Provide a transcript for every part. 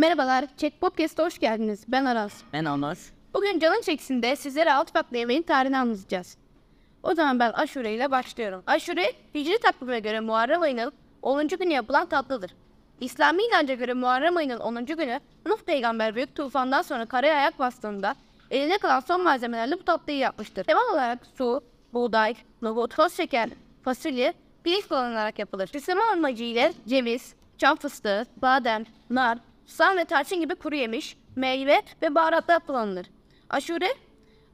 Merhabalar, Çek Podcast'a hoş geldiniz. Ben Aras. Ben Onur. Bugün canın çeksinde sizlere alt farklı yemeğin tarihini anlatacağız. O zaman ben aşure ile başlıyorum. Aşure, Hicri takvime göre Muharrem ayının 10. günü yapılan tatlıdır. İslami inanca göre Muharrem ayının 10. günü Nuh peygamber büyük tufandan sonra karaya ayak bastığında eline kalan son malzemelerle bu tatlıyı yapmıştır. Temel olarak su, buğday, nohut, toz şeker, fasulye, pirinç kullanılarak yapılır. Süsleme amacı ile ceviz, çam fıstığı, badem, nar, susam ve tarçın gibi kuru yemiş, meyve ve baharatlar kullanılır. Aşure,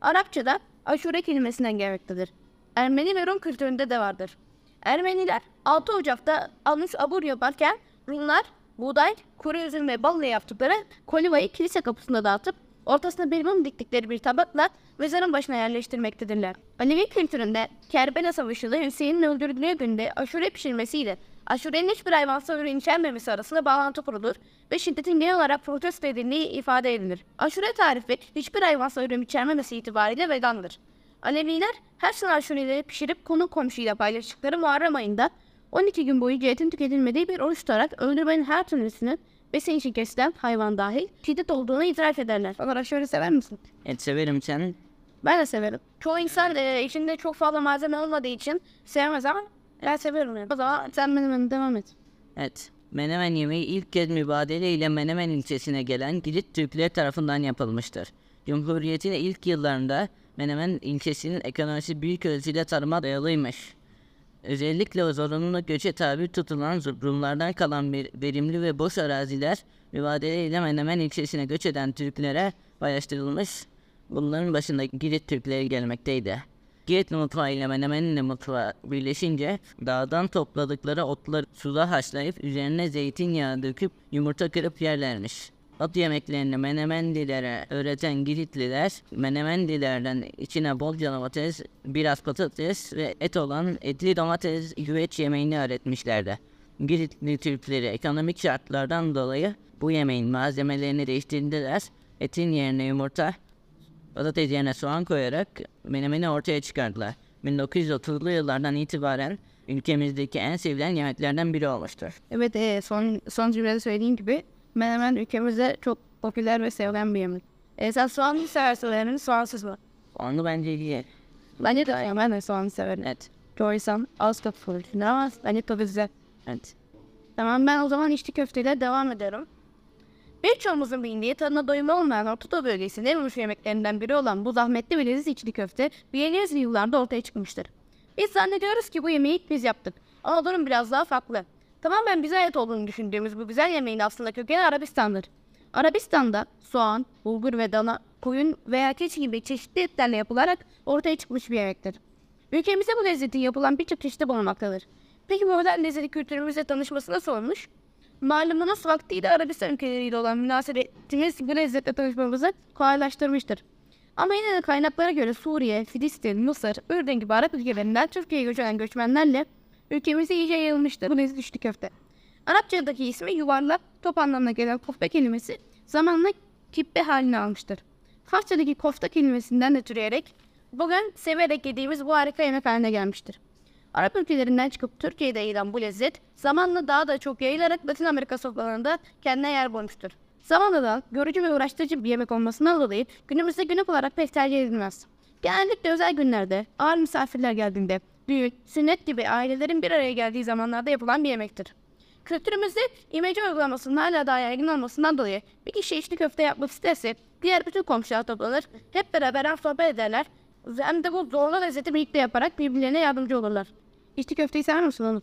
Arapçada aşure kelimesinden gelmektedir. Ermeni ve Rum kültüründe de vardır. Ermeniler 6 Ocak'ta almış abur yaparken Rumlar buğday, kuru üzüm ve balla yaptıkları kolivayı kilise kapısında dağıtıp ortasına bir mum diktikleri bir tabakla mezarın başına yerleştirmektedirler. Alevi kültüründe Kerbela Savaşı'da Hüseyin'in öldürüldüğü günde aşure pişirmesiyle aşurenin hiçbir hayvansal ürün içermemesi arasında bağlantı kurulur ve şiddetin genel olarak protesto edildiği ifade edilir. Aşure tarifi hiçbir hayvansal ürün içermemesi itibariyle vegandır. Aleviler her sene aşureleri pişirip konu komşuyla paylaştıkları Muharrem ayında 12 gün boyunca etin tüketilmediği bir oruç tutarak öldürmenin her türlüsünün besin için kesilen hayvan dahil şiddet olduğunu itiraf ederler. Onlar aşure sever misin? Et severim sen. Ben de severim. Çoğu insan e, içinde çok fazla malzeme olmadığı için sevmez ama ben severim yani. O zaman sen benim devam et. Evet. Menemen yemeği ilk kez mübadele ile Menemen ilçesine gelen Girit Türkleri tarafından yapılmıştır. Cumhuriyetin ilk yıllarında Menemen ilçesinin ekonomisi büyük ölçüde tarıma dayalıymış. Özellikle zorunlu göçe tabi tutulan Rumlardan kalan verimli ve boş araziler mübadele ile Menemen ilçesine göç eden Türklere paylaştırılmış. Bunların başında Girit Türkleri gelmekteydi. Girit mutfağı ile Menemen'in mutfağı birleşince dağdan topladıkları otları suda haşlayıp üzerine zeytinyağı döküp yumurta kırıp yerlermiş. Ot yemeklerini Menemenlilere öğreten Giritliler, Menemenlilerden içine bol domates, biraz patates ve et olan etli domates güveç yemeğini öğretmişlerdi. Giritli Türkleri ekonomik şartlardan dolayı bu yemeğin malzemelerini değiştirdiler. Etin yerine yumurta, patates yerine soğan koyarak menemeni ortaya çıkardılar. 1930'lu yıllardan itibaren ülkemizdeki en sevilen yemeklerden biri olmuştur. Evet e, son, son cümlede söylediğim gibi menemen ülkemizde çok popüler ve sevilen bir yemek. E, sen soğanlı seversin soğansız mı? Onu bence iyi. Bence de ben de soğanlı severim. Evet. Çoğu insan az kapı ama bence tadı güzel. Evet. Tamam ben o zaman içli köfteyle devam ederim. Birçoğumuzun bildiği tadına doyum olmayan Orta Doğu bölgesinin en meşhur yemeklerinden biri olan bu zahmetli ve leziz içli köfte 1700'lü yıllarda ortaya çıkmıştır. Biz zannediyoruz ki bu yemeği biz yaptık. Ama durum biraz daha farklı. Tamamen bize ait olduğunu düşündüğümüz bu güzel yemeğin aslında kökeni Arabistan'dır. Arabistan'da soğan, bulgur ve dana, koyun veya keçi gibi çeşitli etlerle yapılarak ortaya çıkmış bir yemektir. Ülkemizde bu lezzetin yapılan birçok çeşidi bulunmaktadır. Peki bu modern lezzeti kültürümüzle tanışması nasıl olmuş? Malumunuz vaktiyle Arabistan ülkeleriyle olan münasebetimiz bu lezzetle tanışmamızı kolaylaştırmıştır. Ama yine de kaynaklara göre Suriye, Filistin, Mısır, Ürdün gibi Arap ülkelerinden Türkiye'ye göç göçmenlerle ülkemize iyice yayılmıştır. Bu lezzet içli köfte. Arapçadaki ismi yuvarlak, top anlamına gelen kofte kelimesi zamanla kibbe halini almıştır. Farsçadaki kofta kelimesinden de türeyerek bugün severek yediğimiz bu harika yemek haline gelmiştir. Arap ülkelerinden çıkıp Türkiye'de yayılan bu lezzet zamanla daha da çok yayılarak Latin Amerika sofralarında kendine yer bulmuştur. Zamanla da görücü ve uğraştırıcı bir yemek olmasından dolayı günümüzde günlük olarak pek tercih edilmez. Genellikle özel günlerde, ağır misafirler geldiğinde, düğün, sünnet gibi ailelerin bir araya geldiği zamanlarda yapılan bir yemektir. Kültürümüzde imece uygulamasının hala daha yaygın olmasından dolayı bir kişi içli köfte yapmak isterse diğer bütün komşular toplanır, hep beraber hem sohbet ederler hem de bu zorlu lezzeti birlikte yaparak birbirlerine yardımcı olurlar. İçli köfteyi sever misin Onur?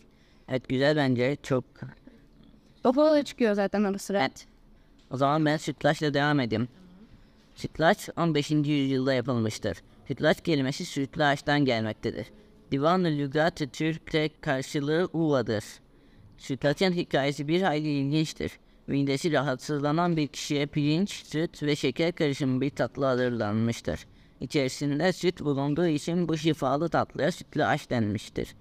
Evet güzel bence. Çok. Okula da çıkıyor zaten ara sıra. Evet. O zaman ben sütlaçla devam edeyim. Sütlaç 15. yüzyılda yapılmıştır. Sütlaç kelimesi sütlü ağaçtan gelmektedir. Divan-ı Lügat-ı Türk'te karşılığı uvadır. Sütlaçın hikayesi bir hayli ilginçtir. Midesi rahatsızlanan bir kişiye pirinç, süt ve şeker karışımı bir tatlı hazırlanmıştır. İçerisinde süt bulunduğu için bu şifalı tatlıya sütlü aş denmiştir.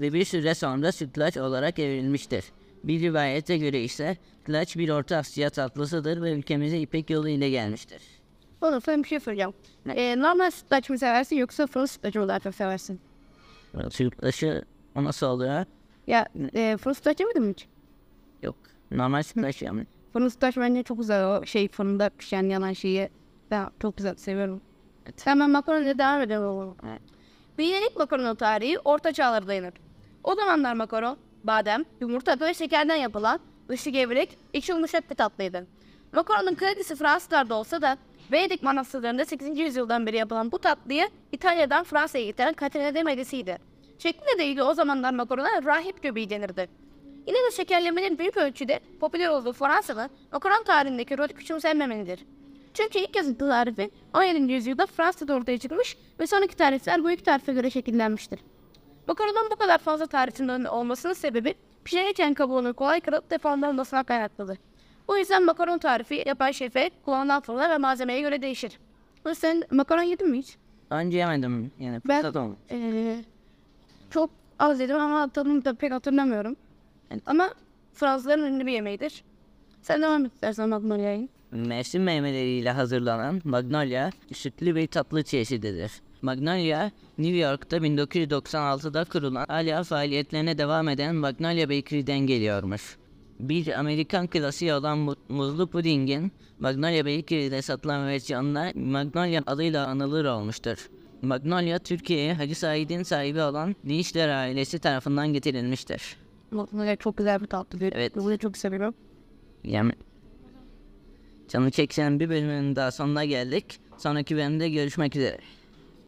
Ve bir süre sonra sütlaç olarak evrilmiştir. Bir rivayete göre ise sütlaç bir Orta Asya tatlısıdır ve ülkemize İpek yolu ile gelmiştir. Onur sana bir şey soracağım. Ee, normal sütlaç mı seversin yoksa fırın sütlacı olarak mı seversin? Sütlaçı o nasıl oluyor? Ya e, fırın sütlacı mıydın hiç? Yok. Normal sütlaç yani. Fırın sütlaç bence çok güzel o şey fırında pişen yanan şeyi. Ben çok güzel seviyorum. Evet. Hemen makaronla devam edelim. Evet. Bilyelik makaron tarihi orta çağlara dayanır. O zamanlar makaron, badem, yumurta ve şekerden yapılan dışı gevrek, içi yumuşak bir tatlıydı. Makaronun kredisi Fransızlarda olsa da Venedik manastırlarında 8. yüzyıldan beri yapılan bu tatlıyı İtalya'dan Fransa'ya getiren Katerina de Medici'ydi. Şekli nedeniyle o zamanlar makarona rahip göbeği denirdi. Yine de şekerlemenin büyük ölçüde popüler olduğu Fransa'da makaron tarihindeki rolü küçümsenmemelidir. Çünkü ilk yazılı tarifi 17. yüzyılda Fransa'da ortaya çıkmış ve sonraki tarifler bu ilk tarife göre şekillenmiştir. Makaronun bu kadar fazla tarifinin olmasının sebebi pişirirken kabuğunu kolay kırıp depolanmasına kaynaklıdır. Bu yüzden makaron tarifi yapan şefe, kullanılan fırına ve malzemeye göre değişir. Ama Sen makaron yedin mi hiç? Önce yemedim yani Ben fırsat olmadı. eee, çok az yedim ama tadını da pek hatırlamıyorum. Evet. Ama Fransızların ünlü bir yemeğidir. Sen devam et istersen Magnolia'yı. Mevsim meyveleriyle hazırlanan Magnolia sütlü bir tatlı çeşididir. Magnolia, New York'ta 1996'da kurulan hala faaliyetlerine devam eden Magnolia Bakery'den geliyormuş. Bir Amerikan klasiği olan mu- muzlu pudingin Magnolia Bakery'de satılan versiyonla Magnolia adıyla anılır olmuştur. Magnolia, Türkiye'ye Hacı Said'in sahibi olan Dinçler ailesi tarafından getirilmiştir. Magnolia çok güzel bir tatlıdır. Evet. Bunu çok seviyorum. Yani Canı çeksen bir bölümünün daha sonuna geldik. Sonraki bölümde görüşmek üzere.